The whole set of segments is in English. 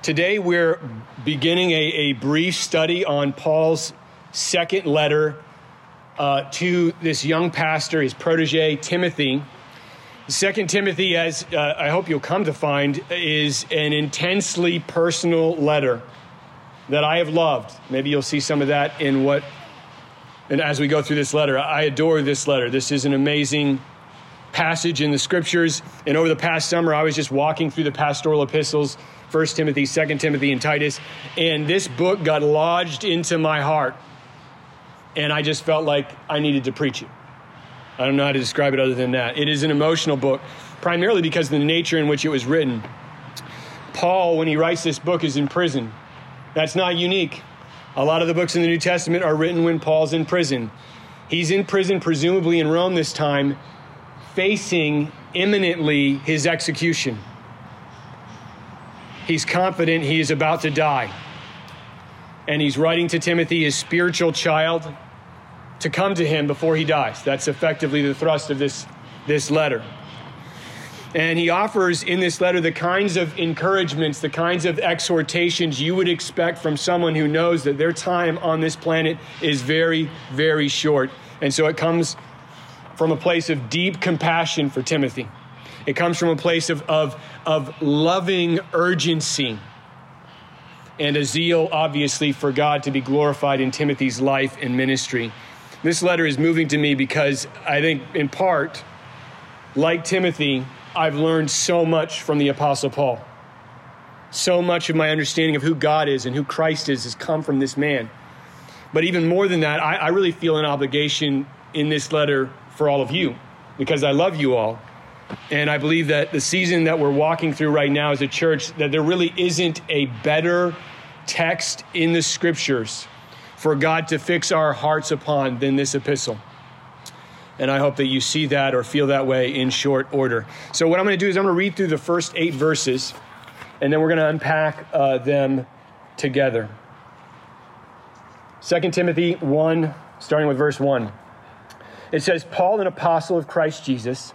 Today, we're beginning a, a brief study on Paul's second letter uh, to this young pastor, his protege, Timothy. Second Timothy, as uh, I hope you'll come to find, is an intensely personal letter that I have loved. Maybe you'll see some of that in what, and as we go through this letter, I adore this letter. This is an amazing passage in the scriptures. And over the past summer, I was just walking through the pastoral epistles 1 Timothy, 2 Timothy, and Titus. And this book got lodged into my heart. And I just felt like I needed to preach it. I don't know how to describe it other than that. It is an emotional book, primarily because of the nature in which it was written. Paul, when he writes this book, is in prison. That's not unique. A lot of the books in the New Testament are written when Paul's in prison. He's in prison, presumably in Rome this time, facing imminently his execution. He's confident he is about to die. And he's writing to Timothy, his spiritual child, to come to him before he dies. That's effectively the thrust of this, this letter. And he offers in this letter the kinds of encouragements, the kinds of exhortations you would expect from someone who knows that their time on this planet is very, very short. And so it comes from a place of deep compassion for Timothy. It comes from a place of, of, of loving urgency and a zeal, obviously, for God to be glorified in Timothy's life and ministry. This letter is moving to me because I think, in part, like Timothy, I've learned so much from the Apostle Paul. So much of my understanding of who God is and who Christ is has come from this man. But even more than that, I, I really feel an obligation in this letter for all of you because I love you all and I believe that the season that we're walking through right now as a church, that there really isn't a better text in the scriptures for God to fix our hearts upon than this epistle. And I hope that you see that or feel that way in short order. So, what I'm going to do is I'm going to read through the first eight verses, and then we're going to unpack uh, them together. 2 Timothy 1, starting with verse 1. It says, Paul, an apostle of Christ Jesus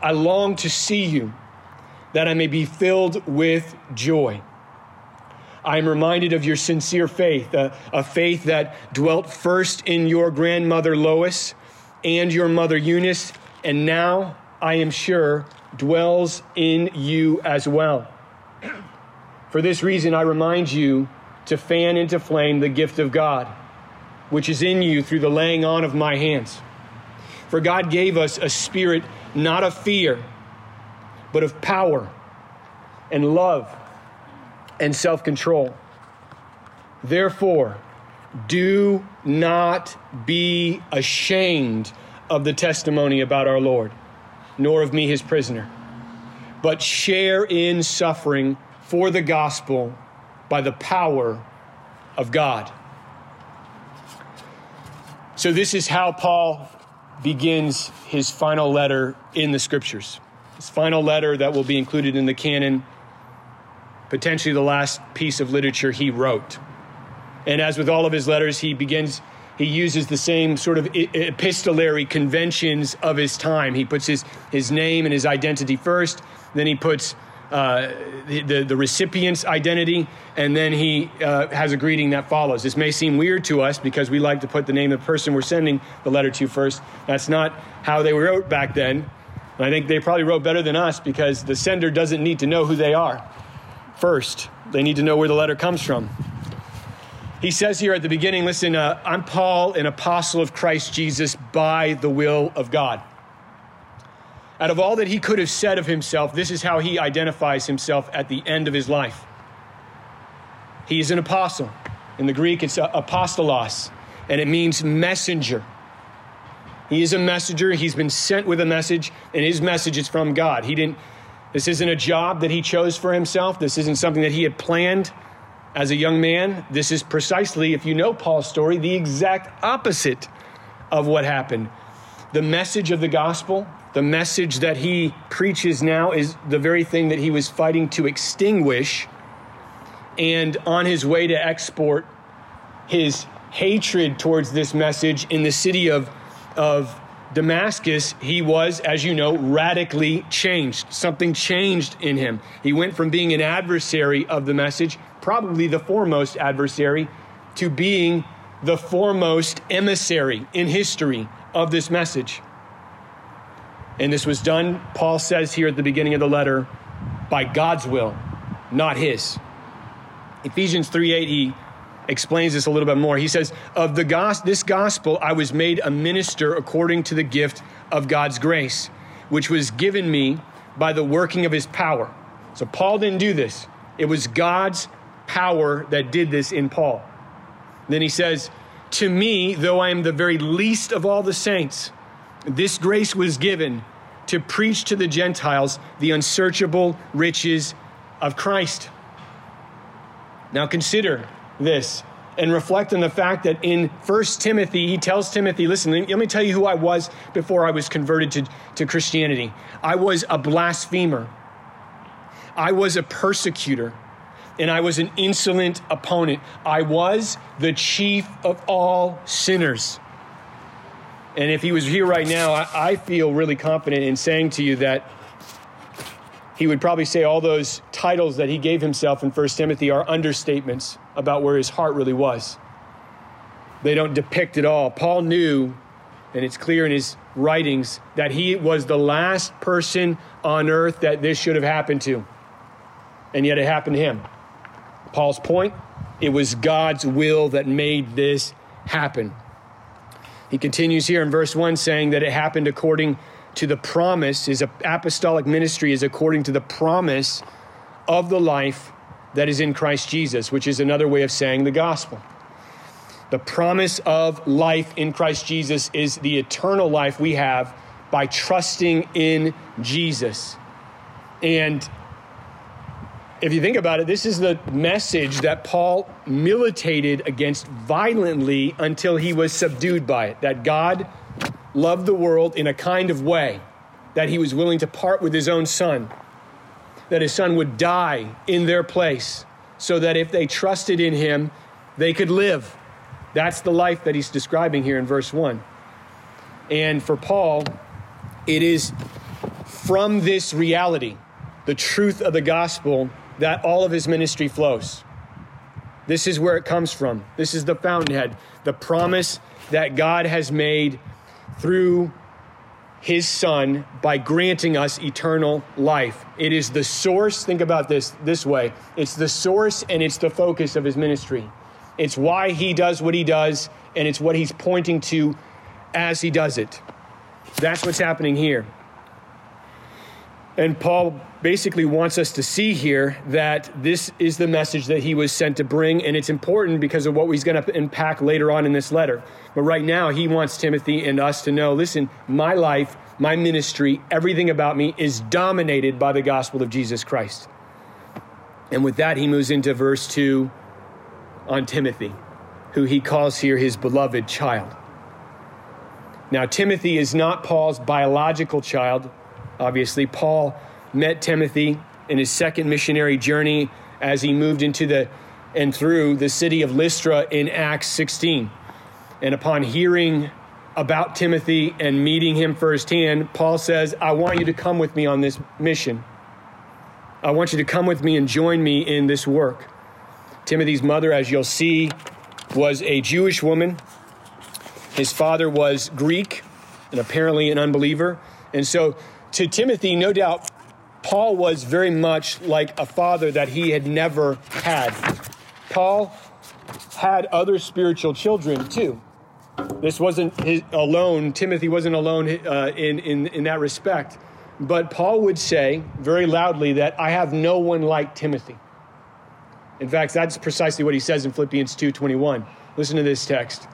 I long to see you, that I may be filled with joy. I am reminded of your sincere faith, a, a, faith that dwelt first in your grandmother Lois and your mother Eunice, and now, I am sure, dwells in you as well. For this reason, I remind you to fan into flame the gift of God, which is in you through the laying on of my hands. For God gave us a spirit not of fear, but of power and love and self control. Therefore, do not be ashamed of the testimony about our Lord, nor of me, his prisoner, but share in suffering for the gospel by the power of God. So, this is how Paul begins his final letter in the scriptures. His final letter that will be included in the canon, potentially the last piece of literature he wrote. And as with all of his letters, he begins, he uses the same sort of epistolary conventions of his time. He puts his, his name and his identity first, then he puts uh, the, the recipient's identity, and then he uh, has a greeting that follows. This may seem weird to us because we like to put the name of the person we're sending the letter to first. That's not how they wrote back then. And I think they probably wrote better than us because the sender doesn't need to know who they are first. They need to know where the letter comes from. He says here at the beginning, listen, uh, I'm Paul, an apostle of Christ Jesus by the will of God. Out of all that he could have said of himself, this is how he identifies himself at the end of his life. He is an apostle. In the Greek, it's apostolos, and it means messenger. He is a messenger. He's been sent with a message, and his message is from God. He didn't, this isn't a job that he chose for himself. This isn't something that he had planned As a young man, this is precisely, if you know Paul's story, the exact opposite of what happened. The message of the gospel, the message that he preaches now, is the very thing that he was fighting to extinguish. And on his way to export his hatred towards this message in the city of, of Damascus, he was, as you know, radically changed. Something changed in him. He went from being an adversary of the message, probably the foremost adversary, to being the foremost emissary in history of this message. And this was done, Paul says here at the beginning of the letter, by God's will, not his. Ephesians 3 8, he explains this a little bit more. He says, Of the gos- this gospel, I was made a minister according to the gift of God's grace, which was given me by the working of his power. So Paul didn't do this, it was God's power that did this in Paul. Then he says, To me, though I am the very least of all the saints, this grace was given to preach to the Gentiles the unsearchable riches of Christ. Now consider this and reflect on the fact that in 1 Timothy, he tells Timothy, listen, let me tell you who I was before I was converted to, to Christianity. I was a blasphemer, I was a persecutor, and I was an insolent opponent. I was the chief of all sinners. And if he was here right now, I, I feel really confident in saying to you that he would probably say all those titles that he gave himself in 1 Timothy are understatements about where his heart really was. They don't depict it all. Paul knew, and it's clear in his writings, that he was the last person on earth that this should have happened to. And yet it happened to him. Paul's point it was God's will that made this happen. He continues here in verse 1 saying that it happened according to the promise, his apostolic ministry is according to the promise of the life that is in Christ Jesus, which is another way of saying the gospel. The promise of life in Christ Jesus is the eternal life we have by trusting in Jesus. And if you think about it, this is the message that Paul militated against violently until he was subdued by it that God loved the world in a kind of way that he was willing to part with his own son, that his son would die in their place, so that if they trusted in him, they could live. That's the life that he's describing here in verse 1. And for Paul, it is from this reality, the truth of the gospel, that all of his ministry flows. This is where it comes from. This is the fountainhead, the promise that God has made through his son by granting us eternal life. It is the source, think about this this way it's the source and it's the focus of his ministry. It's why he does what he does, and it's what he's pointing to as he does it. That's what's happening here. And Paul basically wants us to see here that this is the message that he was sent to bring, and it's important because of what he's going to unpack later on in this letter. But right now, he wants Timothy and us to know listen, my life, my ministry, everything about me is dominated by the gospel of Jesus Christ. And with that, he moves into verse 2 on Timothy, who he calls here his beloved child. Now, Timothy is not Paul's biological child Obviously, Paul met Timothy in his second missionary journey as he moved into the and through the city of Lystra in Acts 16. And upon hearing about Timothy and meeting him firsthand, Paul says, I want you to come with me on this mission. I want you to come with me and join me in this work. Timothy's mother, as you'll see, was a Jewish woman. His father was Greek and apparently an unbeliever. And so to Timothy, no doubt, Paul was very much like a father that he had never had. Paul had other spiritual children too. This wasn't his, alone, Timothy wasn't alone uh, in, in, in that respect. But Paul would say very loudly that I have no one like Timothy. In fact, that's precisely what he says in Philippians 2:21. Listen to this text.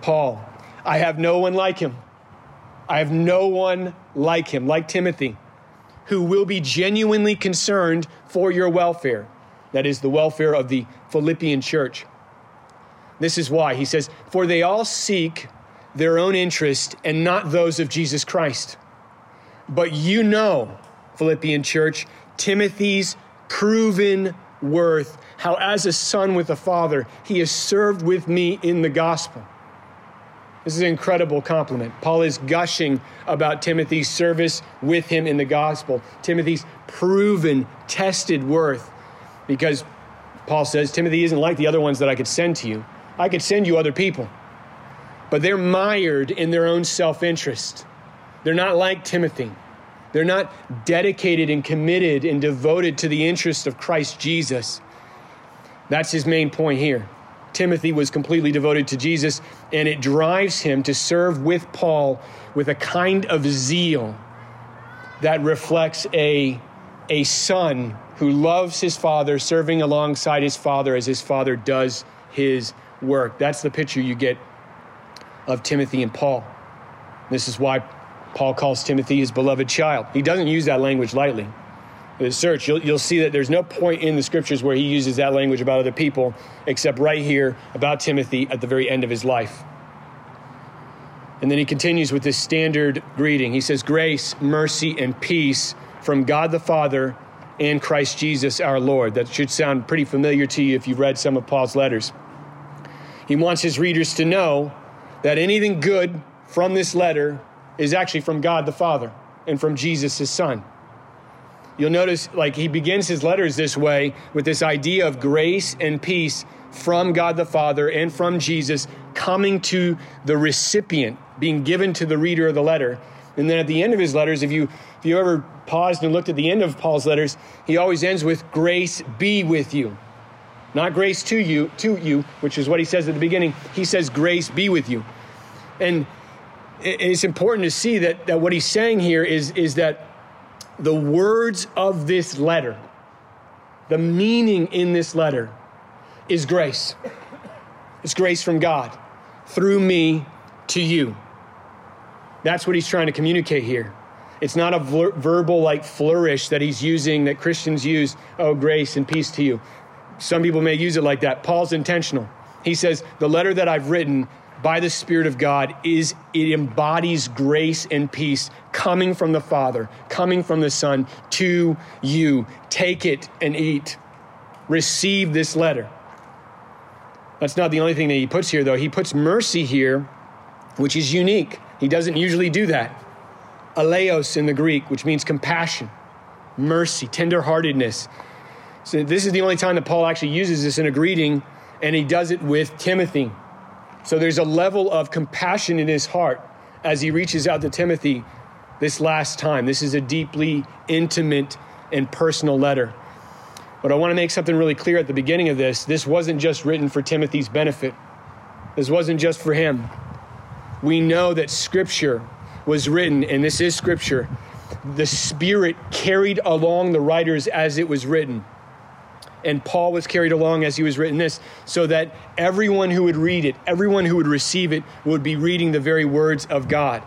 Paul, I have no one like him. I have no one like him, like Timothy, who will be genuinely concerned for your welfare. That is the welfare of the Philippian church. This is why. He says, For they all seek their own interest and not those of Jesus Christ. But you know, Philippian church, Timothy's proven worth, how as a son with a father, he has served with me in the gospel. This is an incredible compliment. Paul is gushing about Timothy's service with him in the gospel, Timothy's proven, tested worth, because Paul says Timothy isn't like the other ones that I could send to you. I could send you other people, but they're mired in their own self interest. They're not like Timothy. They're not dedicated and committed and devoted to the interest of Christ Jesus. That's his main point here. Timothy was completely devoted to Jesus, and it drives him to serve with Paul with a kind of zeal that reflects a, a son who loves his father, serving alongside his father as his father does his work. That's the picture you get of Timothy and Paul. This is why Paul calls Timothy his beloved child. He doesn't use that language lightly. In search, you'll, you'll see that there's no point in the scriptures where he uses that language about other people, except right here about Timothy at the very end of his life. And then he continues with this standard greeting. He says, Grace, mercy, and peace from God the Father and Christ Jesus our Lord. That should sound pretty familiar to you if you've read some of Paul's letters. He wants his readers to know that anything good from this letter is actually from God the Father and from Jesus his Son. You'll notice, like, he begins his letters this way with this idea of grace and peace from God the Father and from Jesus coming to the recipient, being given to the reader of the letter. And then at the end of his letters, if you if you ever paused and looked at the end of Paul's letters, he always ends with grace be with you. Not grace to you, to you, which is what he says at the beginning. He says, Grace be with you. And it's important to see that, that what he's saying here is, is that the words of this letter, the meaning in this letter, is grace. It's grace from God through me to you. That's what he's trying to communicate here. It's not a ver- verbal like flourish that he's using that Christians use, oh, grace and peace to you. Some people may use it like that. Paul's intentional. He says, The letter that I've written by the Spirit of God is it embodies grace and peace coming from the Father, coming from the Son to you. Take it and eat. Receive this letter. That's not the only thing that he puts here, though. He puts mercy here, which is unique. He doesn't usually do that. Aleos in the Greek, which means compassion, mercy, tenderheartedness. So this is the only time that Paul actually uses this in a greeting, and he does it with Timothy. So there's a level of compassion in his heart as he reaches out to Timothy this last time. This is a deeply intimate and personal letter. But I want to make something really clear at the beginning of this. This wasn't just written for Timothy's benefit, this wasn't just for him. We know that Scripture was written, and this is Scripture. The Spirit carried along the writers as it was written and Paul was carried along as he was written this, so that everyone who would read it, everyone who would receive it, would be reading the very words of God.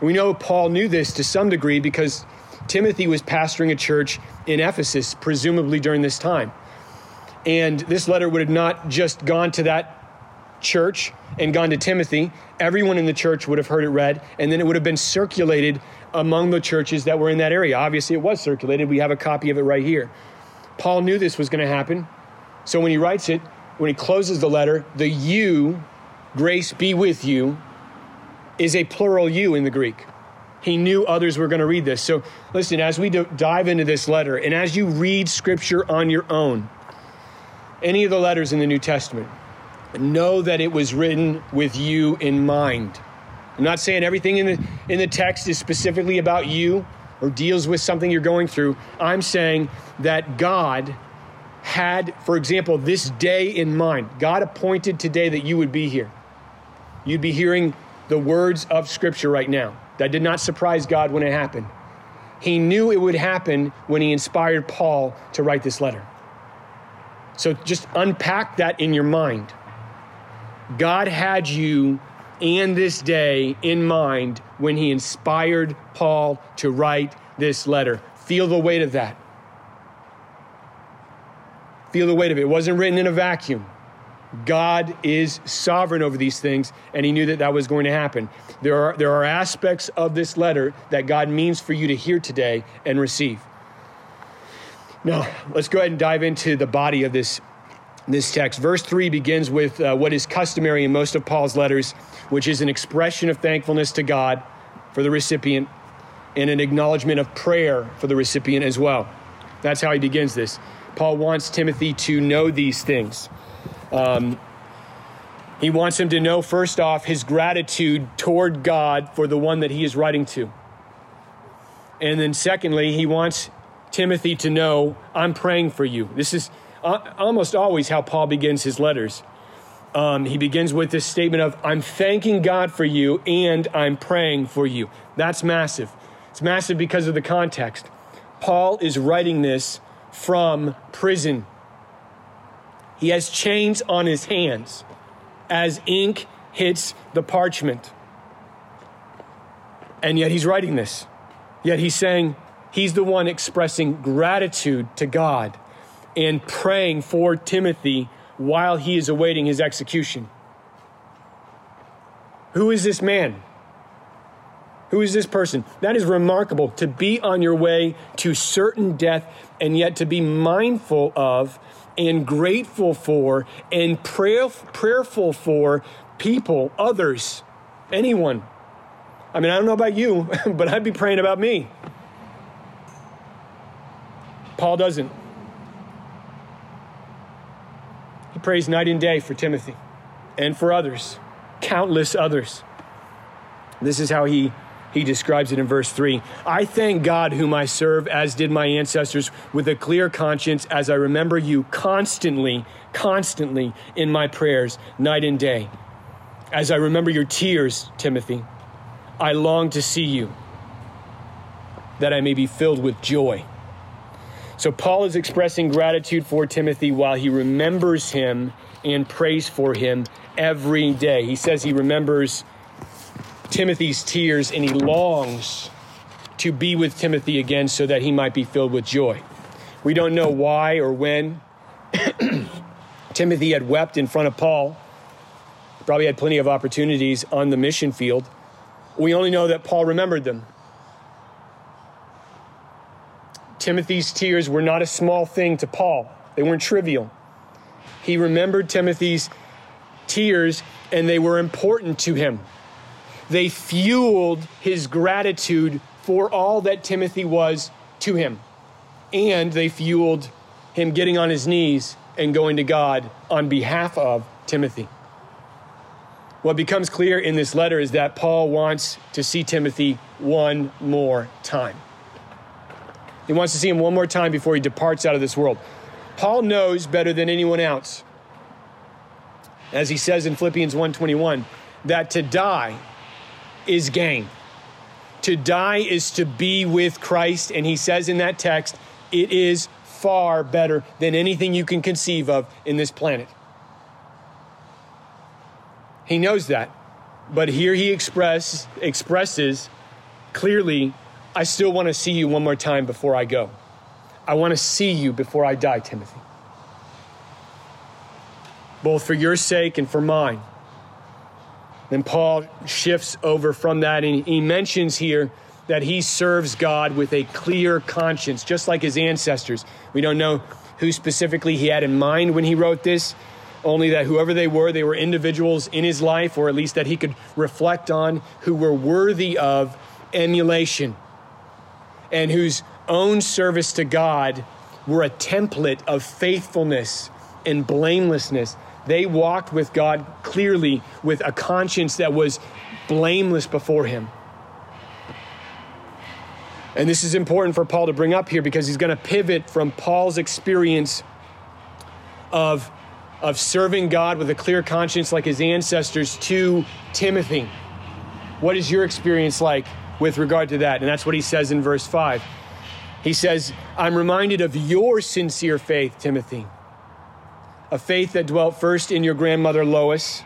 We know Paul knew this to some degree because Timothy was pastoring a church in Ephesus, presumably during this time. And this letter would have not just gone to that church and gone to Timothy. Everyone in the church would have heard it read, and then it would have been circulated among the churches that were in that area. Obviously, it was circulated. We have a copy of it right here. Paul knew this was going to happen. So when he writes it, when he closes the letter, the you, grace be with you, is a plural you in the Greek. He knew others were going to read this. So listen, as we dive into this letter, and as you read scripture on your own, any of the letters in the New Testament, know that it was written with you in mind. I'm not saying everything in the, in the text is specifically about you or deals with something you're going through. I'm saying that God had, for example, this day in mind. God appointed today that you would be here. You'd be hearing the words of Scripture right now. That did not surprise God when it happened. He knew it would happen when He inspired Paul to write this letter. So just unpack that in your mind. God had you and this day in mind when he inspired Paul to write this letter. Feel the weight of that. feel the weight of it. It wasn't written in a vacuum. God is sovereign over these things, and he knew that that was going to happen. There are, there are aspects of this letter that God means for you to hear today and receive. Now, let's go ahead and dive into the body of this, this text. Verse 3 begins with uh, what is customary in most of Paul's letters, which is an expression of thankfulness to God for the recipient and an acknowledgement of prayer for the recipient as well. That's how he begins this. Paul wants Timothy to know these things. Um, he wants him to know, first off, his gratitude toward God for the one that he is writing to. And then, secondly, he wants Timothy to know, I'm praying for you. This is almost always how Paul begins his letters. Um, he begins with this statement of, I'm thanking God for you and I'm praying for you. That's massive. It's massive because of the context. Paul is writing this from prison. He has chains on his hands as ink hits the parchment. And yet he's writing this. Yet he's saying he's the one expressing gratitude to God and praying for Timothy while he is awaiting his execution. Who is this man? Who is this person? That is remarkable to be on your way to certain death and yet to be mindful of and grateful for and prayer, prayerful for people, others, anyone. I mean, I don't know about you, but I'd be praying about me. Paul doesn't. He prays night and day for Timothy and for others, countless others. This is how he he describes it in verse 3. I thank God, whom I serve, as did my ancestors, with a clear conscience, as I remember you constantly, constantly in my prayers, night and day. As I remember your tears, Timothy, I long to see you, that I may be filled with joy. So, Paul is expressing gratitude for Timothy while he remembers him and prays for him every day. He says he remembers Timothy's tears and he longs to be with Timothy again so that he might be filled with joy. We don't know why or when Timothy had wept in front of Paul. Probably had plenty of opportunities on the mission field. We only know that Paul remembered them. Timothy's tears were not a small thing to Paul, they weren't trivial. He remembered Timothy's tears and they were important to him. They fueled his gratitude for all that Timothy was to him. And they fueled him getting on his knees and going to God on behalf of Timothy. What becomes clear in this letter is that Paul wants to see Timothy one more time. He wants to see him one more time before he departs out of this world. Paul knows better than anyone else, as he says in Philippians 1:21, that to die is gain. To die is to be with Christ. And he says in that text, it is far better than anything you can conceive of in this planet. He knows that. But here he express, expresses clearly, I still want to see you one more time before I go. I want to see you before I die, Timothy. Both for your sake and for mine. Then Paul shifts over from that and he mentions here that he serves God with a clear conscience, just like his ancestors. We don't know who specifically he had in mind when he wrote this, only that whoever they were, they were individuals in his life, or at least that he could reflect on, who were worthy of emulation and whose own service to God were a template of faithfulness and blamelessness they walked with God clearly with a conscience that was blameless before Him. And this is important for Paul to bring up here because he's going to pivot from Paul's experience of, of serving God with a clear conscience like his ancestors to Timothy. What is your experience like with regard to that? And that's what he says in verse 5. He says, I'm reminded of your sincere faith, Timothy a faith that dwelt first in your grandmother Lois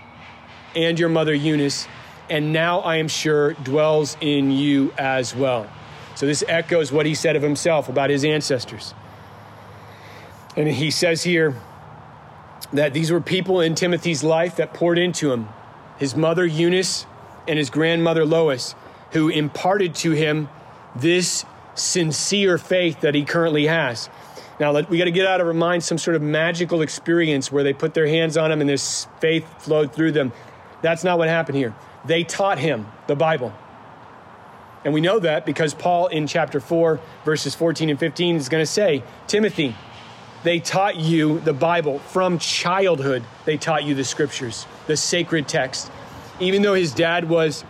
and your mother Eunice, and now I am sure dwells in you as well. So this echoes what he said of himself about his ancestors. And he says here that these were people in Timothy's life that poured into him his mother Eunice and his grandmother Lois, who imparted to him this sincere faith that he currently has. Now, we got to get out of our mind some sort of magical experience where they put their hands on him and this faith flowed through them. That's not what happened here. They taught him the Bible. And we know that because Paul in chapter 4, verses 14 and 15 is going to say, Timothy, they taught you the Bible from childhood. They taught you the scriptures, the sacred text. Even though his dad was,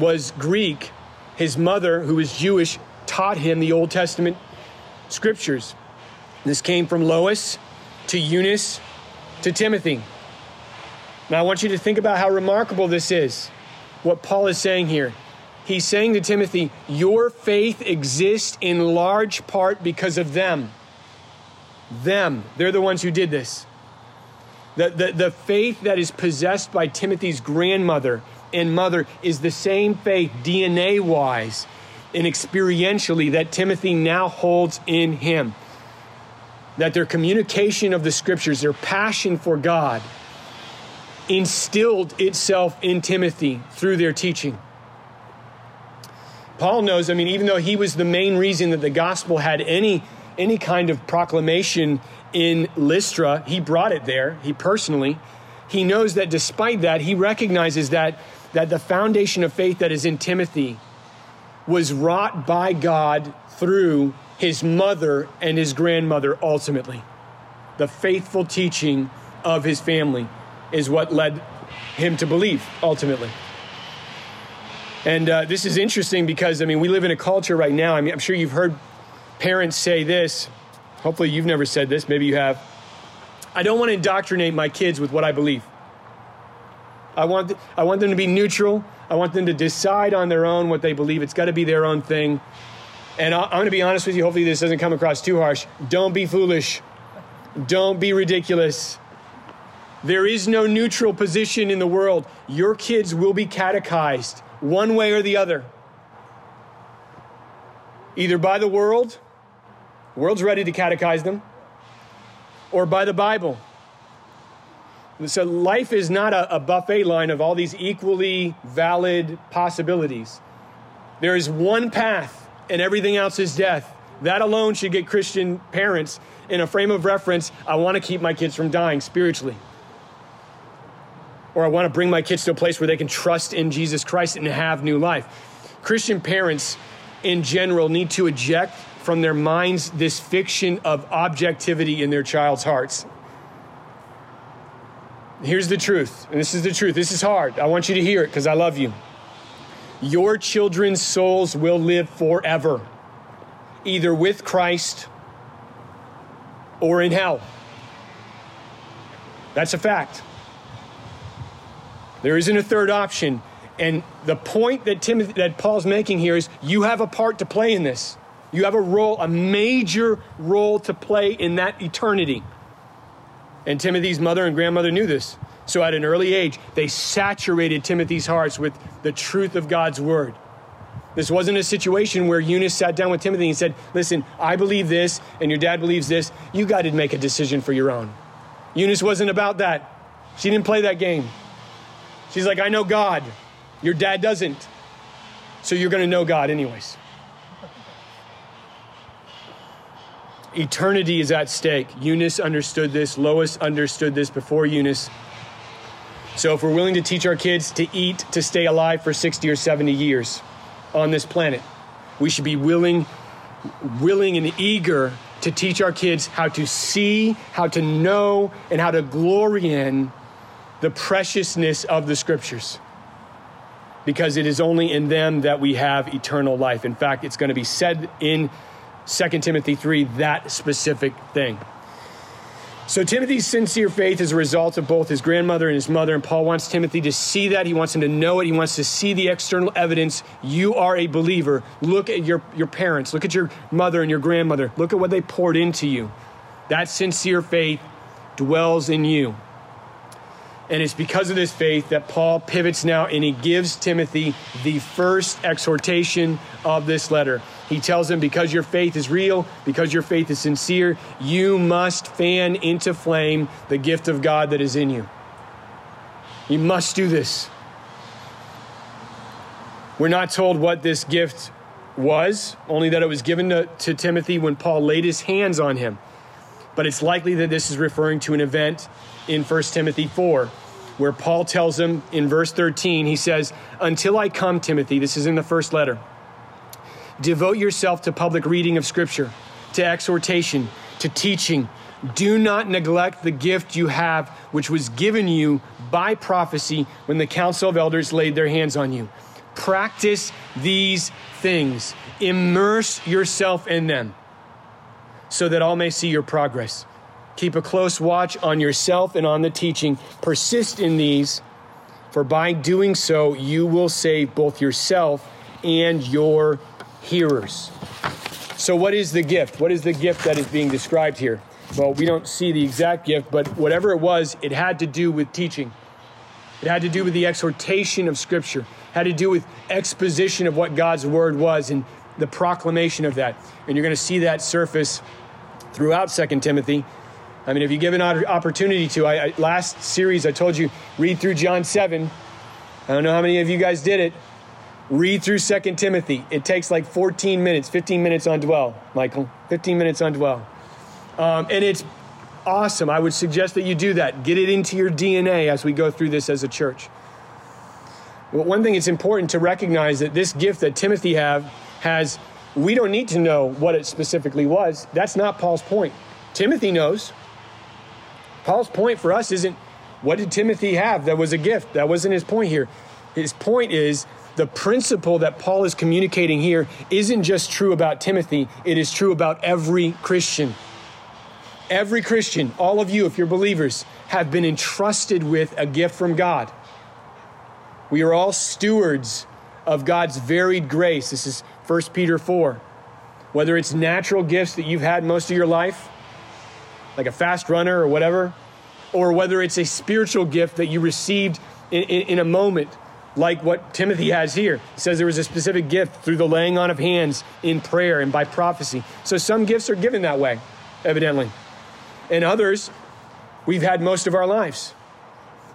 was Greek, his mother, who was Jewish, taught him the Old Testament scriptures. This came from Lois to Eunice to Timothy. Now, I want you to think about how remarkable this is, what Paul is saying here. He's saying to Timothy, Your faith exists in large part because of them. Them. They're the ones who did this. The, the, the faith that is possessed by Timothy's grandmother and mother is the same faith, DNA wise and experientially, that Timothy now holds in him. That their communication of the scriptures, their passion for God, instilled itself in Timothy through their teaching. Paul knows, I mean, even though he was the main reason that the gospel had any, any kind of proclamation in Lystra, he brought it there, he personally. He knows that despite that, he recognizes that, that the foundation of faith that is in Timothy was wrought by God through his mother and his grandmother ultimately. The faithful teaching of his family is what led him to believe ultimately. And uh, this is interesting because, I mean, we live in a culture right now. I mean, I'm sure you've heard parents say this. Hopefully, you've never said this. Maybe you have. I don't want to indoctrinate my kids with what I believe. I want, I want them to be neutral. I want them to decide on their own what they believe. It's got to be their own thing. And I- I'm going to be honest with you. Hopefully, this doesn't come across too harsh. Don't be foolish. Don't be ridiculous. There is no neutral position in the world. Your kids will be catechized one way or the other. Either by the world, the world's ready to catechize them, or by the Bible. So life is not a, a buffet line of all these equally valid possibilities. There is one path, and everything else is death. That alone should get Christian parents in a frame of reference. I want to keep my kids from dying spiritually or I want to bring my kids to a place where they can trust in Jesus Christ and have new life. Christian parents in general need to eject from their minds this fiction of objectivity in their child's hearts. Here's the truth, and this is the truth. This is hard. I want you to hear it because I love you. Your children's souls will live forever, either with Christ or in hell. That's a fact. There isn't a third option. And the point that Timothy, that Paul's making here is you have a part to play in this. You have a role, a major role to play in that eternity. And Timothy's mother and grandmother knew this. So at an early age, they saturated Timothy's hearts with the truth of God's word. This wasn't a situation where Eunice sat down with Timothy and said, Listen, I believe this, and your dad believes this. You got to make a decision for your own. Eunice wasn't about that. She didn't play that game. She's like, I know God. Your dad doesn't. So you're going to know God anyways. Eternity is at stake. Eunice understood this. Lois understood this before Eunice. So if we're willing to teach our kids to eat to stay alive for 60 or 70 years on this planet, we should be willing willing and eager to teach our kids how to see, how to know, and how to glory in the preciousness of the scriptures because it is only in them that we have eternal life. In fact, it's going to be said in 2 Timothy 3 that specific thing. So, Timothy's sincere faith is a result of both his grandmother and his mother, and Paul wants Timothy to see that. He wants him to know it. He wants to see the external evidence. You are a believer. Look at your, your parents, look at your mother and your grandmother, look at what they poured into you. That sincere faith dwells in you. And it's because of this faith that Paul pivots now and he gives Timothy the first exhortation of this letter. He tells him, because your faith is real, because your faith is sincere, you must fan into flame the gift of God that is in you. You must do this. We're not told what this gift was, only that it was given to, to Timothy when Paul laid his hands on him. But it's likely that this is referring to an event in 1 Timothy 4, where Paul tells him in verse 13, he says, Until I come, Timothy, this is in the first letter, devote yourself to public reading of Scripture, to exhortation, to teaching. Do not neglect the gift you have, which was given you by prophecy when the council of elders laid their hands on you. Practice these things, immerse yourself in them, so that all may see your progress. Keep a close watch on yourself and on the teaching. Persist in these, for by doing so, you will save both yourself and your hearers. So, what is the gift? What is the gift that is being described here? Well, we don't see the exact gift, but whatever it was, it had to do with teaching. It had to do with the exhortation of Scripture, it had to do with exposition of what God's Word was and the proclamation of that. And you're going to see that surface throughout Second Timothy. I mean, if you give an opportunity to, I, I, last series I told you, read through John 7. I don't know how many of you guys did it. Read through Second Timothy. It takes like 14 minutes, 15 minutes on dwell, Michael. 15 minutes on dwell. Um, and it's awesome. I would suggest that you do that. Get it into your DNA as we go through this as a church. Well, one thing it's important to recognize that this gift that Timothy have has we don't need to know what it specifically was. That's not Paul's point. Timothy knows. Paul's point for us isn't what did Timothy have that was a gift. That wasn't his point here. His point is the principle that Paul is communicating here isn't just true about Timothy, it is true about every Christian. Every Christian, all of you, if you're believers, have been entrusted with a gift from God. We are all stewards of God's varied grace. This is 1 Peter 4. Whether it's natural gifts that you've had most of your life, like a fast runner or whatever, or whether it's a spiritual gift that you received in, in, in a moment, like what Timothy has here. He says there was a specific gift through the laying on of hands in prayer and by prophecy. So some gifts are given that way, evidently and others we've had most of our lives.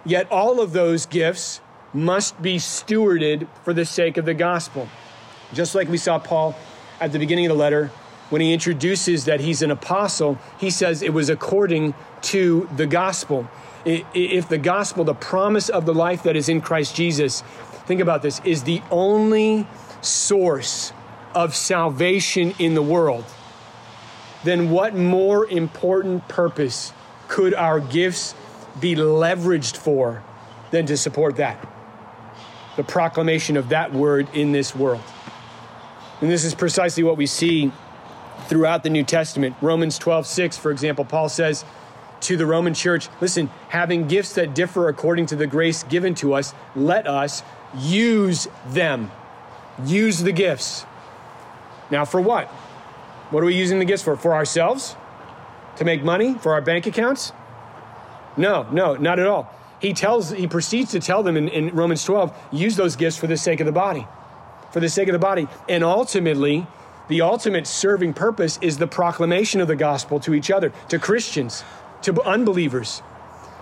Yet all of those gifts must be stewarded for the sake of the gospel. Just like we saw Paul at the beginning of the letter, when he introduces that he's an apostle, he says it was according to the gospel. If the gospel, the promise of the life that is in Christ Jesus, think about this, is the only source of salvation in the world, then what more important purpose could our gifts be leveraged for than to support that? The proclamation of that word in this world. And this is precisely what we see throughout the New Testament. Romans 12, 6, for example, Paul says to the Roman church, listen, having gifts that differ according to the grace given to us, let us use them. Use the gifts. Now, for what? What are we using the gifts for? For ourselves? To make money? For our bank accounts? No, no, not at all. He tells, he proceeds to tell them in, in Romans 12, use those gifts for the sake of the body. For the sake of the body. And ultimately, the ultimate serving purpose is the proclamation of the gospel to each other, to Christians, to unbelievers.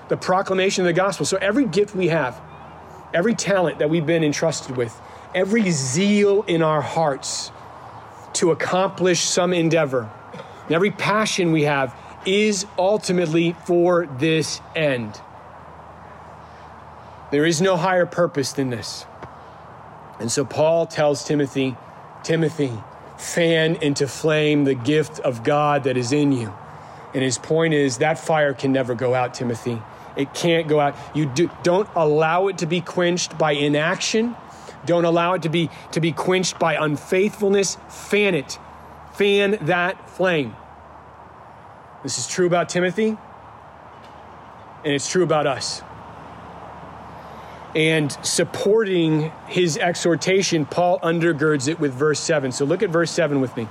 The proclamation of the gospel. So every gift we have, every talent that we've been entrusted with, every zeal in our hearts, to accomplish some endeavor. Every passion we have is ultimately for this end. There is no higher purpose than this. And so Paul tells Timothy, Timothy, fan into flame the gift of God that is in you. And his point is that fire can never go out, Timothy. It can't go out. You do, don't allow it to be quenched by inaction don't allow it to be, to be quenched by unfaithfulness. Fan it. Fan that flame. This is true about Timothy, and it's true about us. And supporting his exhortation, Paul undergirds it with verse 7. So look at verse 7 with me.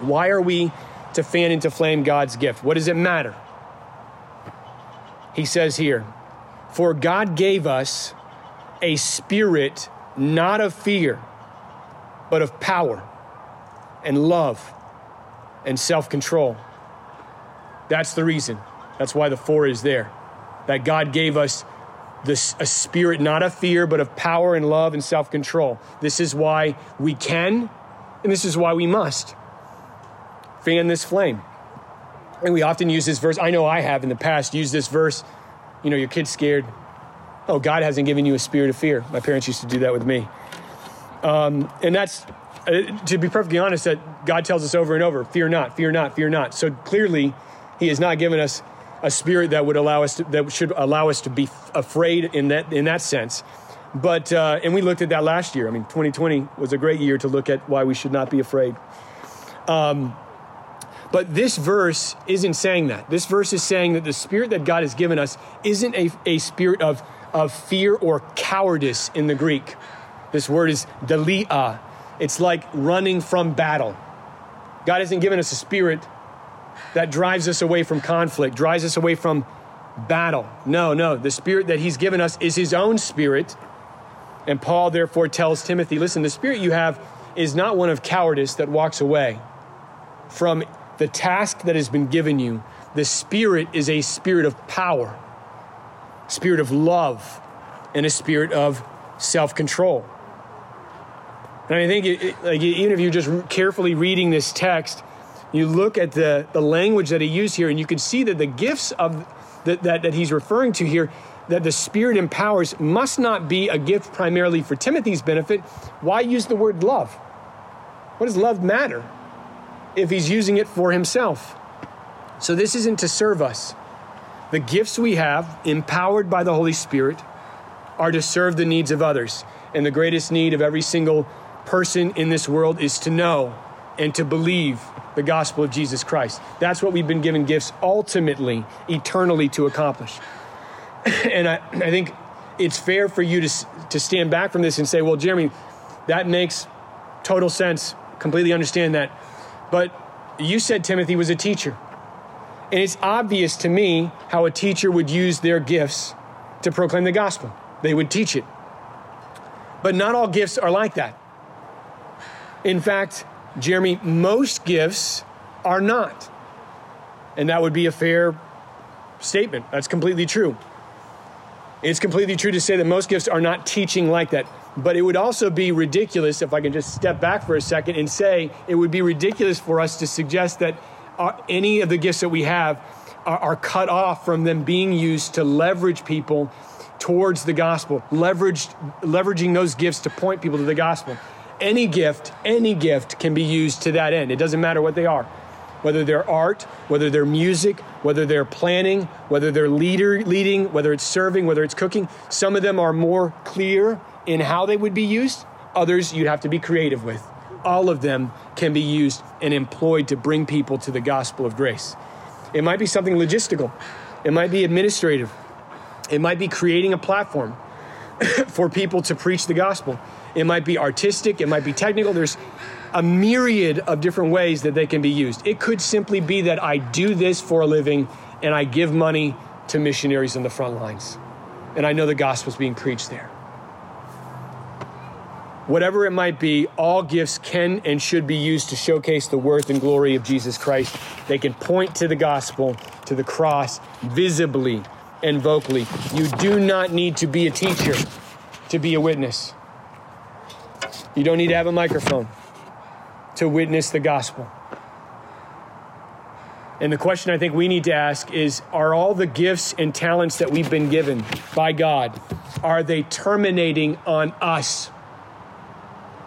Why are we to fan into flame God's gift? What does it matter? He says here, For God gave us a spirit not of fear, but of power and love and self control. That's the reason. That's why the for is there. That God gave us this, a spirit not of fear, but of power and love and self control. This is why we can, and this is why we must fan this flame. And we often use this verse. I know I have in the past used this verse. You know, your kid's scared. Oh, God hasn't given you a spirit of fear. My parents used to do that with me. Um, and that's, uh, to be perfectly honest, that God tells us over and over fear not, fear not, fear not. So clearly, He has not given us a spirit that would allow us to, that should allow us to be afraid in that in that sense. But uh, and we looked at that last year. I mean, 2020 was a great year to look at why we should not be afraid. Um, but this verse isn't saying that. This verse is saying that the spirit that God has given us isn't a, a spirit of, of fear or cowardice in the Greek. This word is deilia. It's like running from battle. God hasn't given us a spirit that drives us away from conflict, drives us away from battle. No, no. The spirit that he's given us is his own spirit. And Paul therefore tells Timothy listen, the spirit you have is not one of cowardice that walks away from the task that has been given you. The spirit is a spirit of power, spirit of love, and a spirit of self control. And I think, it, it, like, even if you're just carefully reading this text, you look at the, the language that he used here, and you can see that the gifts of that, that, that he's referring to here, that the Spirit empowers, must not be a gift primarily for Timothy's benefit. Why use the word love? What does love matter if he's using it for himself? So this isn't to serve us. The gifts we have, empowered by the Holy Spirit, are to serve the needs of others. And the greatest need of every single person in this world is to know and to believe the gospel of Jesus Christ. That's what we've been given gifts ultimately, eternally to accomplish. and I, I think it's fair for you to, to stand back from this and say, well, Jeremy, that makes total sense. Completely understand that. But you said Timothy was a teacher. And it's obvious to me how a teacher would use their gifts to proclaim the gospel. They would teach it. But not all gifts are like that. In fact, Jeremy, most gifts are not. And that would be a fair statement. That's completely true. It's completely true to say that most gifts are not teaching like that. But it would also be ridiculous, if I can just step back for a second and say, it would be ridiculous for us to suggest that uh, any of the gifts that we have are, are cut off from them being used to leverage people towards the gospel, leveraged, leveraging those gifts to point people to the gospel any gift, any gift can be used to that end. It doesn't matter what they are. Whether they're art, whether they're music, whether they're planning, whether they're leader leading, whether it's serving, whether it's cooking. Some of them are more clear in how they would be used. Others you'd have to be creative with. All of them can be used and employed to bring people to the gospel of grace. It might be something logistical. It might be administrative. It might be creating a platform for people to preach the gospel. It might be artistic, it might be technical. There's a myriad of different ways that they can be used. It could simply be that I do this for a living and I give money to missionaries in the front lines. And I know the gospel's being preached there. Whatever it might be, all gifts can and should be used to showcase the worth and glory of Jesus Christ. They can point to the gospel, to the cross, visibly and vocally. You do not need to be a teacher to be a witness. You don't need to have a microphone to witness the gospel. And the question I think we need to ask is are all the gifts and talents that we've been given by God are they terminating on us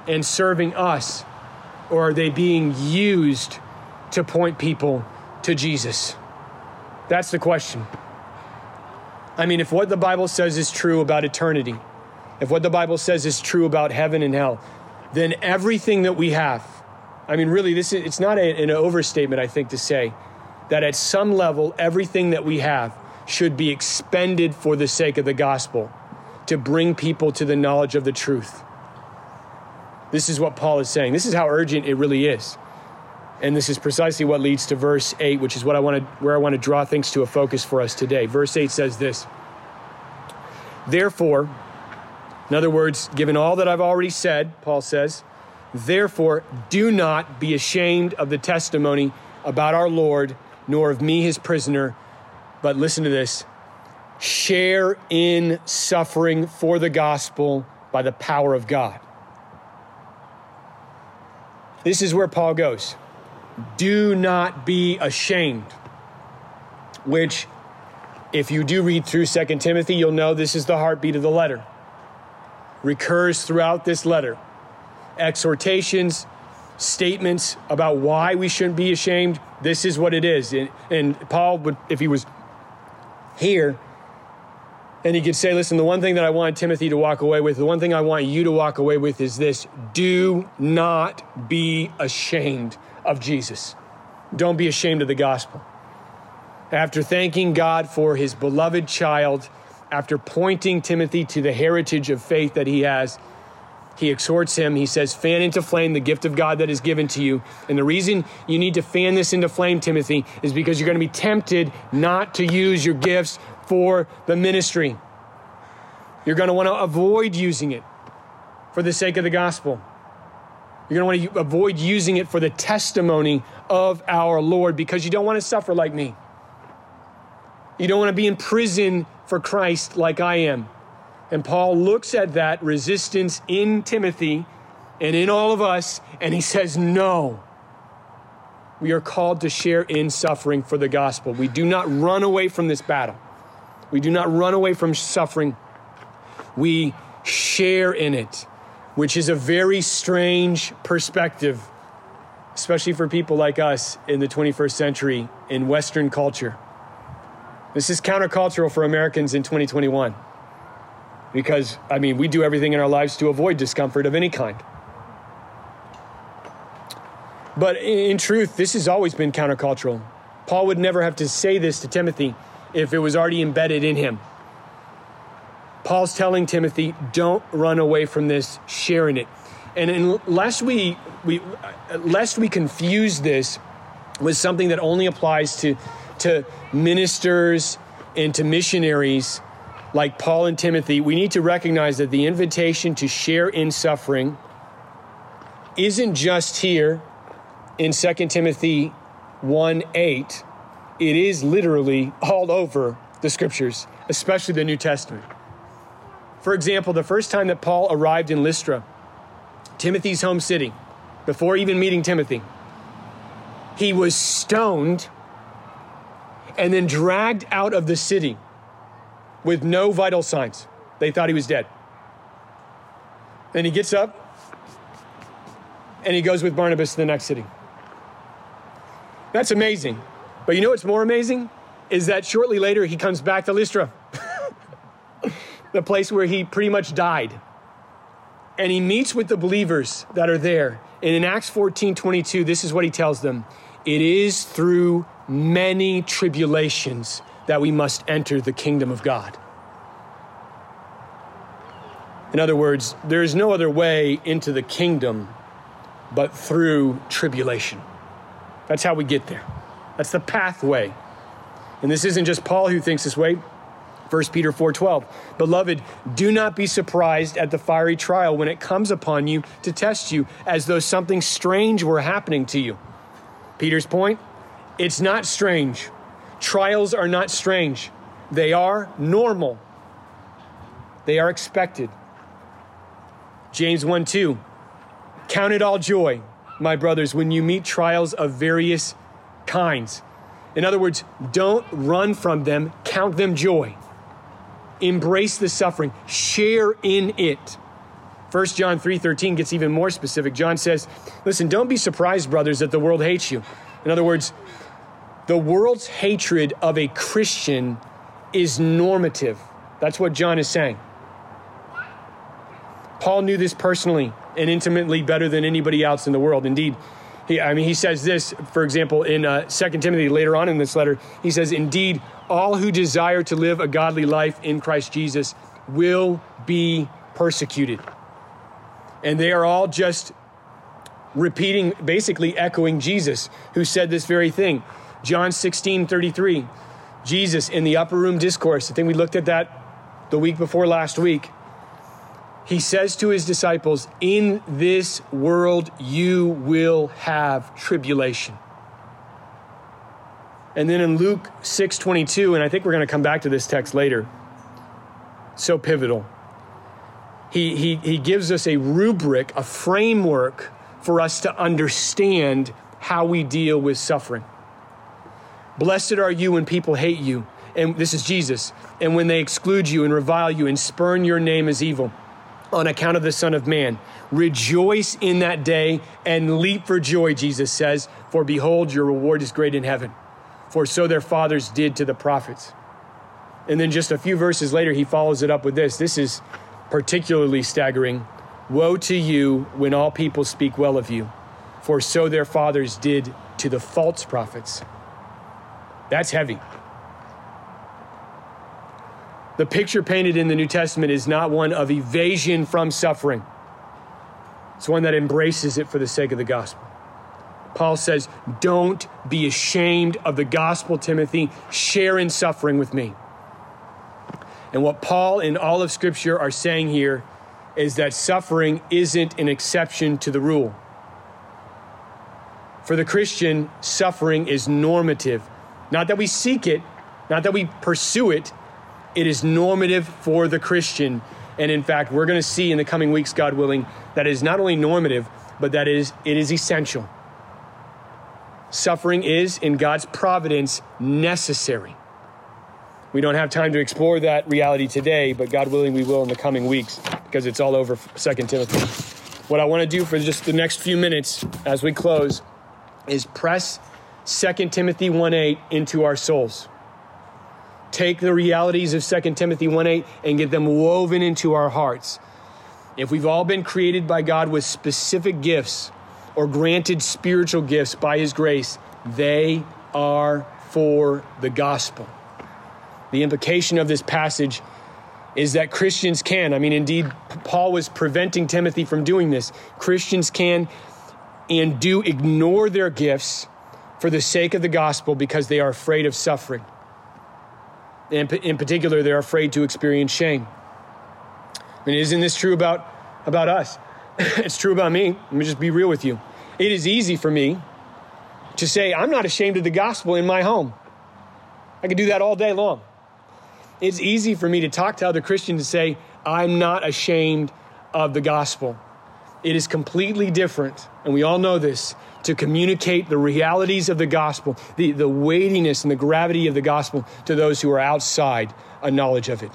and serving us or are they being used to point people to Jesus? That's the question. I mean, if what the Bible says is true about eternity, if what the Bible says is true about heaven and hell, then everything that we have, I mean, really, this is, it's not a, an overstatement, I think, to say that at some level, everything that we have should be expended for the sake of the gospel to bring people to the knowledge of the truth. This is what Paul is saying. This is how urgent it really is. And this is precisely what leads to verse 8, which is what I want to where I want to draw things to a focus for us today. Verse 8 says this. Therefore, in other words, given all that I've already said, Paul says, Therefore, do not be ashamed of the testimony about our Lord, nor of me, his prisoner, but listen to this share in suffering for the gospel by the power of God. This is where Paul goes. Do not be ashamed, which, if you do read through 2 Timothy, you'll know this is the heartbeat of the letter. Recurs throughout this letter. Exhortations, statements about why we shouldn't be ashamed. This is what it is. And, and Paul would, if he was here, and he could say, listen, the one thing that I want Timothy to walk away with, the one thing I want you to walk away with is this do not be ashamed of Jesus. Don't be ashamed of the gospel. After thanking God for his beloved child, after pointing Timothy to the heritage of faith that he has, he exhorts him. He says, Fan into flame the gift of God that is given to you. And the reason you need to fan this into flame, Timothy, is because you're going to be tempted not to use your gifts for the ministry. You're going to want to avoid using it for the sake of the gospel. You're going to want to avoid using it for the testimony of our Lord because you don't want to suffer like me. You don't want to be in prison for Christ like I am. And Paul looks at that resistance in Timothy and in all of us, and he says, No. We are called to share in suffering for the gospel. We do not run away from this battle. We do not run away from suffering. We share in it, which is a very strange perspective, especially for people like us in the 21st century in Western culture. This is countercultural for Americans in 2021 because, I mean, we do everything in our lives to avoid discomfort of any kind. But in truth, this has always been countercultural. Paul would never have to say this to Timothy if it was already embedded in him. Paul's telling Timothy, don't run away from this, sharing it. And unless we, we, lest we confuse this with something that only applies to, to ministers and to missionaries like Paul and Timothy, we need to recognize that the invitation to share in suffering isn't just here in 2 Timothy 1 8 it is literally all over the scriptures, especially the New Testament. For example, the first time that Paul arrived in Lystra, Timothy's home city, before even meeting Timothy, he was stoned and then dragged out of the city with no vital signs. They thought he was dead. Then he gets up and he goes with Barnabas to the next city. That's amazing. But you know what's more amazing? Is that shortly later he comes back to Lystra, the place where he pretty much died. And he meets with the believers that are there. And in Acts 14 22, this is what he tells them It is through many tribulations that we must enter the kingdom of God. In other words, there is no other way into the kingdom but through tribulation. That's how we get there. That's the pathway. And this isn't just Paul who thinks this way. 1 Peter 4:12 Beloved do not be surprised at the fiery trial when it comes upon you to test you as though something strange were happening to you. Peter's point, it's not strange. Trials are not strange. They are normal. They are expected. James 1 2. Count it all joy, my brothers, when you meet trials of various kinds. In other words, don't run from them, count them joy. Embrace the suffering, share in it. 1 John 3:13 gets even more specific. John says, "Listen, don't be surprised, brothers, that the world hates you." In other words, the world's hatred of a Christian is normative. That's what John is saying. Paul knew this personally and intimately better than anybody else in the world. Indeed, he, I mean, he says this, for example, in uh, 2 Timothy, later on in this letter, he says, Indeed, all who desire to live a godly life in Christ Jesus will be persecuted. And they are all just repeating, basically echoing Jesus, who said this very thing. John 16 33, Jesus in the upper room discourse, I think we looked at that the week before last week. He says to his disciples, In this world you will have tribulation. And then in Luke 6:22, and I think we're going to come back to this text later. So pivotal. He, he, he gives us a rubric, a framework for us to understand how we deal with suffering. Blessed are you when people hate you, and this is Jesus, and when they exclude you and revile you and spurn your name as evil on account of the Son of Man. Rejoice in that day and leap for joy, Jesus says, for behold, your reward is great in heaven. For so their fathers did to the prophets. And then just a few verses later, he follows it up with this. This is particularly staggering. Woe to you when all people speak well of you, for so their fathers did to the false prophets. That's heavy. The picture painted in the New Testament is not one of evasion from suffering, it's one that embraces it for the sake of the gospel. Paul says, Don't be ashamed of the gospel, Timothy. Share in suffering with me. And what Paul and all of Scripture are saying here is that suffering isn't an exception to the rule. For the Christian, suffering is normative. Not that we seek it, not that we pursue it, it is normative for the Christian. And in fact, we're going to see in the coming weeks, God willing, that is not only normative, but that is, it is essential. Suffering is, in God's providence, necessary. We don't have time to explore that reality today, but God willing, we will in the coming weeks because it's all over 2 Timothy. What I want to do for just the next few minutes as we close is press 2 Timothy 1 8 into our souls take the realities of 2 Timothy 1:8 and get them woven into our hearts. If we've all been created by God with specific gifts or granted spiritual gifts by his grace, they are for the gospel. The implication of this passage is that Christians can, I mean, indeed, Paul was preventing Timothy from doing this. Christians can and do ignore their gifts for the sake of the gospel because they are afraid of suffering. In, in particular, they're afraid to experience shame. I mean, isn't this true about, about us? it's true about me. Let me just be real with you. It is easy for me to say, I'm not ashamed of the gospel in my home. I can do that all day long. It's easy for me to talk to other Christians and say, I'm not ashamed of the gospel. It is completely different, and we all know this, to communicate the realities of the gospel, the, the weightiness and the gravity of the gospel to those who are outside a knowledge of it.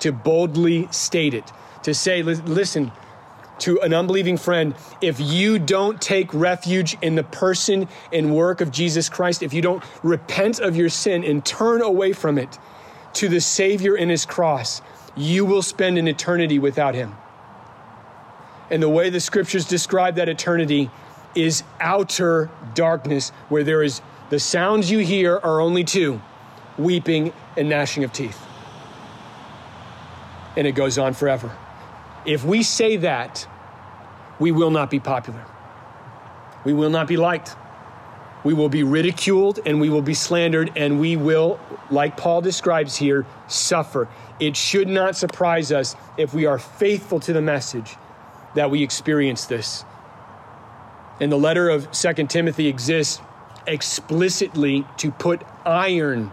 To boldly state it, to say, listen, to an unbelieving friend, if you don't take refuge in the person and work of Jesus Christ, if you don't repent of your sin and turn away from it to the Savior in His cross, you will spend an eternity without Him. And the way the scriptures describe that eternity is outer darkness, where there is the sounds you hear are only two weeping and gnashing of teeth. And it goes on forever. If we say that, we will not be popular. We will not be liked. We will be ridiculed and we will be slandered, and we will, like Paul describes here, suffer. It should not surprise us if we are faithful to the message that we experience this. And the letter of Second Timothy exists explicitly to put iron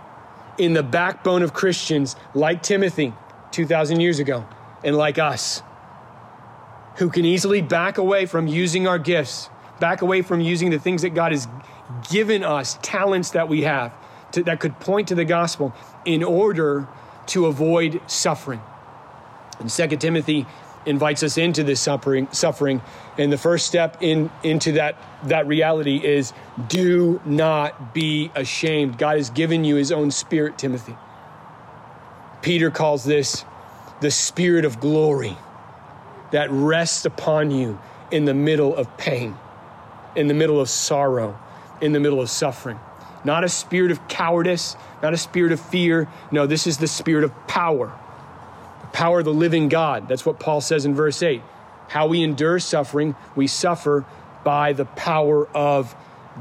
in the backbone of Christians like Timothy 2,000 years ago and like us, who can easily back away from using our gifts, back away from using the things that God has given us, talents that we have to, that could point to the gospel in order to avoid suffering. In 2 Timothy invites us into this suffering suffering. And the first step in into that that reality is do not be ashamed. God has given you his own spirit timothy. Peter calls this the spirit of glory that rests upon you in the middle of pain in the middle of sorrow in the middle of suffering. Not a spirit of cowardice not a spirit of fear. No this is the spirit of power power of the living God. That's what Paul says in verse 8. How we endure suffering, we suffer by the power of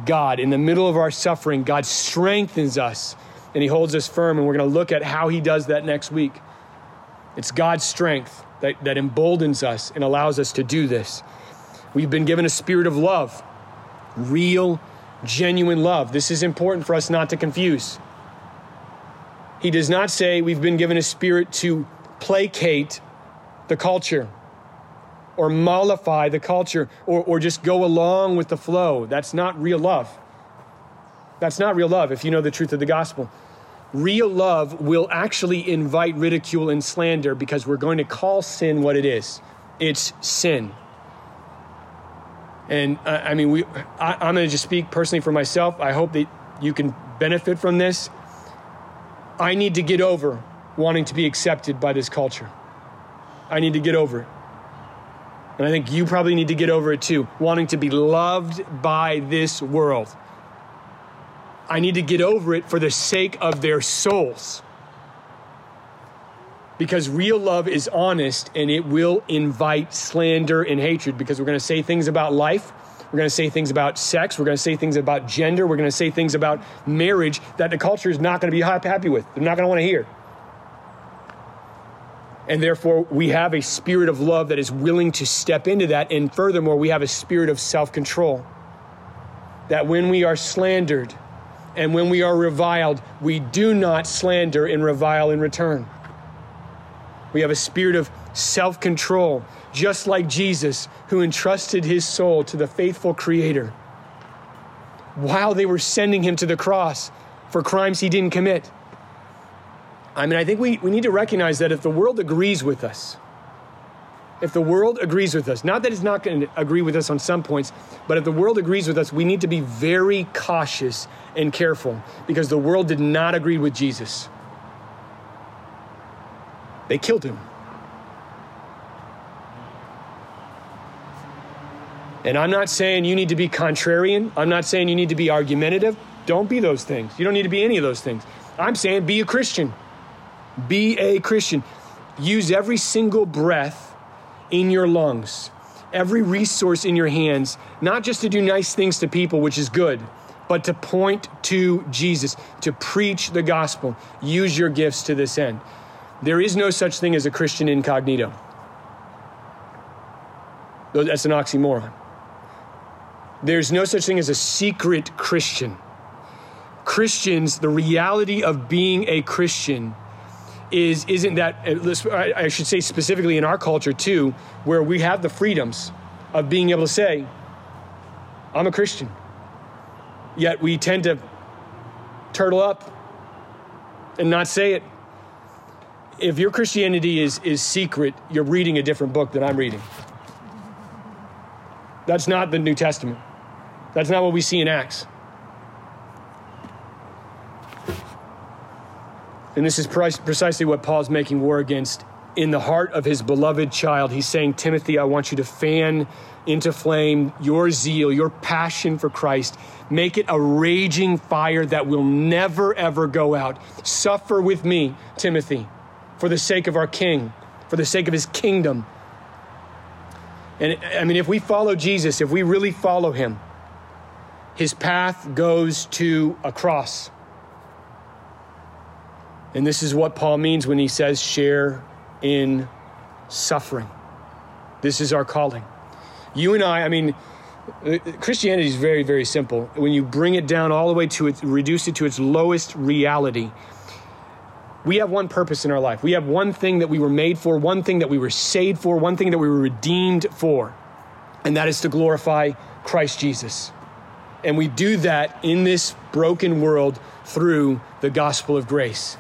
God. In the middle of our suffering, God strengthens us and He holds us firm. And we're going to look at how He does that next week. It's God's strength that, that emboldens us and allows us to do this. We've been given a spirit of love, real, genuine love. This is important for us not to confuse. He does not say we've been given a spirit to placate the culture or mollify the culture or, or just go along with the flow. That's not real love. That's not real love if you know the truth of the gospel. Real love will actually invite ridicule and slander because we're going to call sin what it is it's sin. And uh, I mean, we, I, I'm going to just speak personally for myself. I hope that you can benefit from this. I need to get over wanting to be accepted by this culture. I need to get over it. And I think you probably need to get over it too, wanting to be loved by this world. I need to get over it for the sake of their souls. Because real love is honest and it will invite slander and hatred because we're going to say things about life. We're going to say things about sex. We're going to say things about gender. We're going to say things about marriage that the culture is not going to be happy with. They're not going to want to hear. And therefore, we have a spirit of love that is willing to step into that. And furthermore, we have a spirit of self control. That when we are slandered and when we are reviled, we do not slander and revile in return. We have a spirit of self control, just like Jesus, who entrusted his soul to the faithful Creator while they were sending him to the cross for crimes he didn't commit. I mean, I think we, we need to recognize that if the world agrees with us, if the world agrees with us, not that it's not going to agree with us on some points, but if the world agrees with us, we need to be very cautious and careful because the world did not agree with Jesus. They killed him. And I'm not saying you need to be contrarian. I'm not saying you need to be argumentative. Don't be those things. You don't need to be any of those things. I'm saying be a Christian. Be a Christian. Use every single breath in your lungs, every resource in your hands, not just to do nice things to people, which is good, but to point to Jesus, to preach the gospel. Use your gifts to this end. There is no such thing as a Christian incognito. That's an oxymoron. There's no such thing as a secret Christian. Christians, the reality of being a Christian is isn't that uh, I should say specifically in our culture too, where we have the freedoms of being able to say, I'm a Christian. Yet we tend to turtle up and not say it if your Christianity is, is secret, you're reading a different book than I'm reading. That's not the New Testament. That's not what we see in Acts. And this is precisely what Paul's making war against in the heart of his beloved child. He's saying, Timothy, I want you to fan into flame your zeal, your passion for Christ. Make it a raging fire that will never, ever go out. Suffer with me, Timothy for the sake of our King, for the sake of his kingdom. And I mean, if we follow Jesus, if we really follow him, his path goes to a cross. And this is what Paul means when he says, share in suffering. This is our calling. You and I, I mean, Christianity is very, very simple. When you bring it down all the way to it, reduce it to its lowest reality, we have one purpose in our life. We have one thing that we were made for, one thing that we were saved for, one thing that we were redeemed for, and that is to glorify Christ Jesus. And we do that in this broken world through the gospel of grace.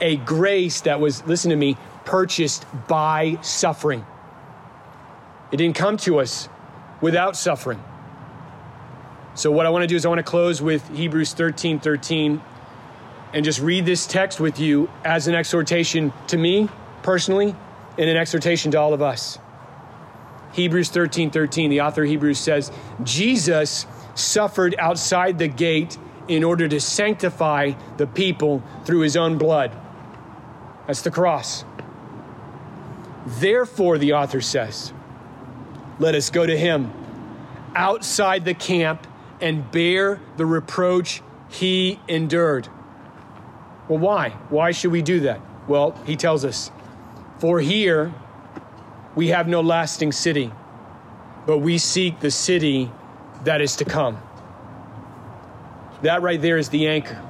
A grace that was, listen to me, purchased by suffering. It didn't come to us without suffering. So, what I want to do is I want to close with Hebrews 13 13 and just read this text with you as an exhortation to me personally and an exhortation to all of us. Hebrews 13 13, the author of Hebrews says, Jesus suffered outside the gate in order to sanctify the people through his own blood. That's the cross. Therefore, the author says, let us go to him outside the camp and bear the reproach he endured. Well, why? Why should we do that? Well, he tells us, For here we have no lasting city, but we seek the city that is to come. That right there is the anchor.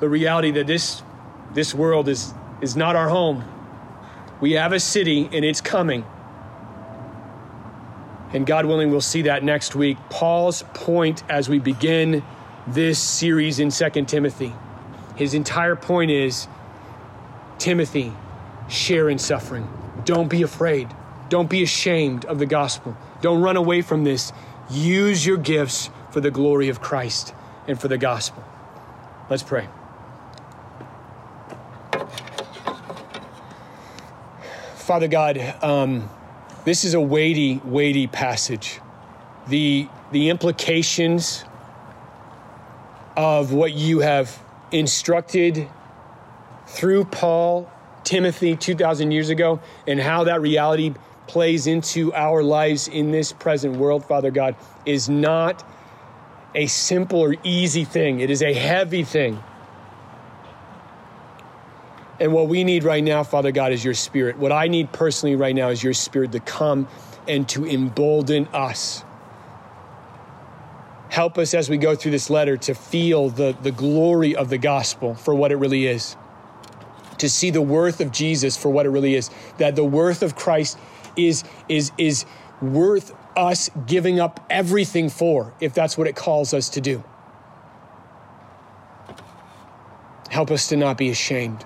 The reality that this, this world is, is not our home. We have a city and it's coming. And God willing, we'll see that next week. Paul's point as we begin this series in 2 Timothy, his entire point is Timothy, share in suffering. Don't be afraid. Don't be ashamed of the gospel. Don't run away from this. Use your gifts for the glory of Christ and for the gospel. Let's pray. Father God, um, this is a weighty, weighty passage. The, the implications of what you have instructed through Paul, Timothy 2,000 years ago, and how that reality plays into our lives in this present world, Father God, is not a simple or easy thing. It is a heavy thing. And what we need right now, Father God, is your spirit. What I need personally right now is your spirit to come and to embolden us. Help us as we go through this letter to feel the, the glory of the gospel for what it really is, to see the worth of Jesus for what it really is, that the worth of Christ is, is, is worth us giving up everything for, if that's what it calls us to do. Help us to not be ashamed.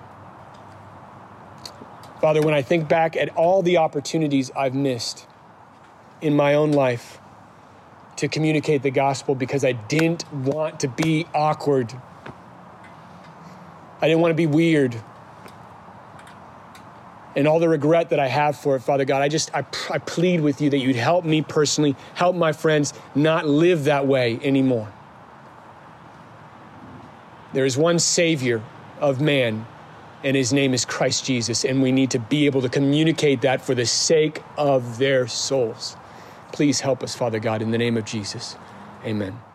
Father, when I think back at all the opportunities I've missed in my own life to communicate the gospel because I didn't want to be awkward, I didn't want to be weird and all the regret that I have for it, Father God, I just, I, I plead with you that you'd help me personally, help my friends not live that way anymore. There is one Savior of man, and his name is Christ Jesus, and we need to be able to communicate that for the sake of their souls. Please help us, Father God, in the name of Jesus. Amen.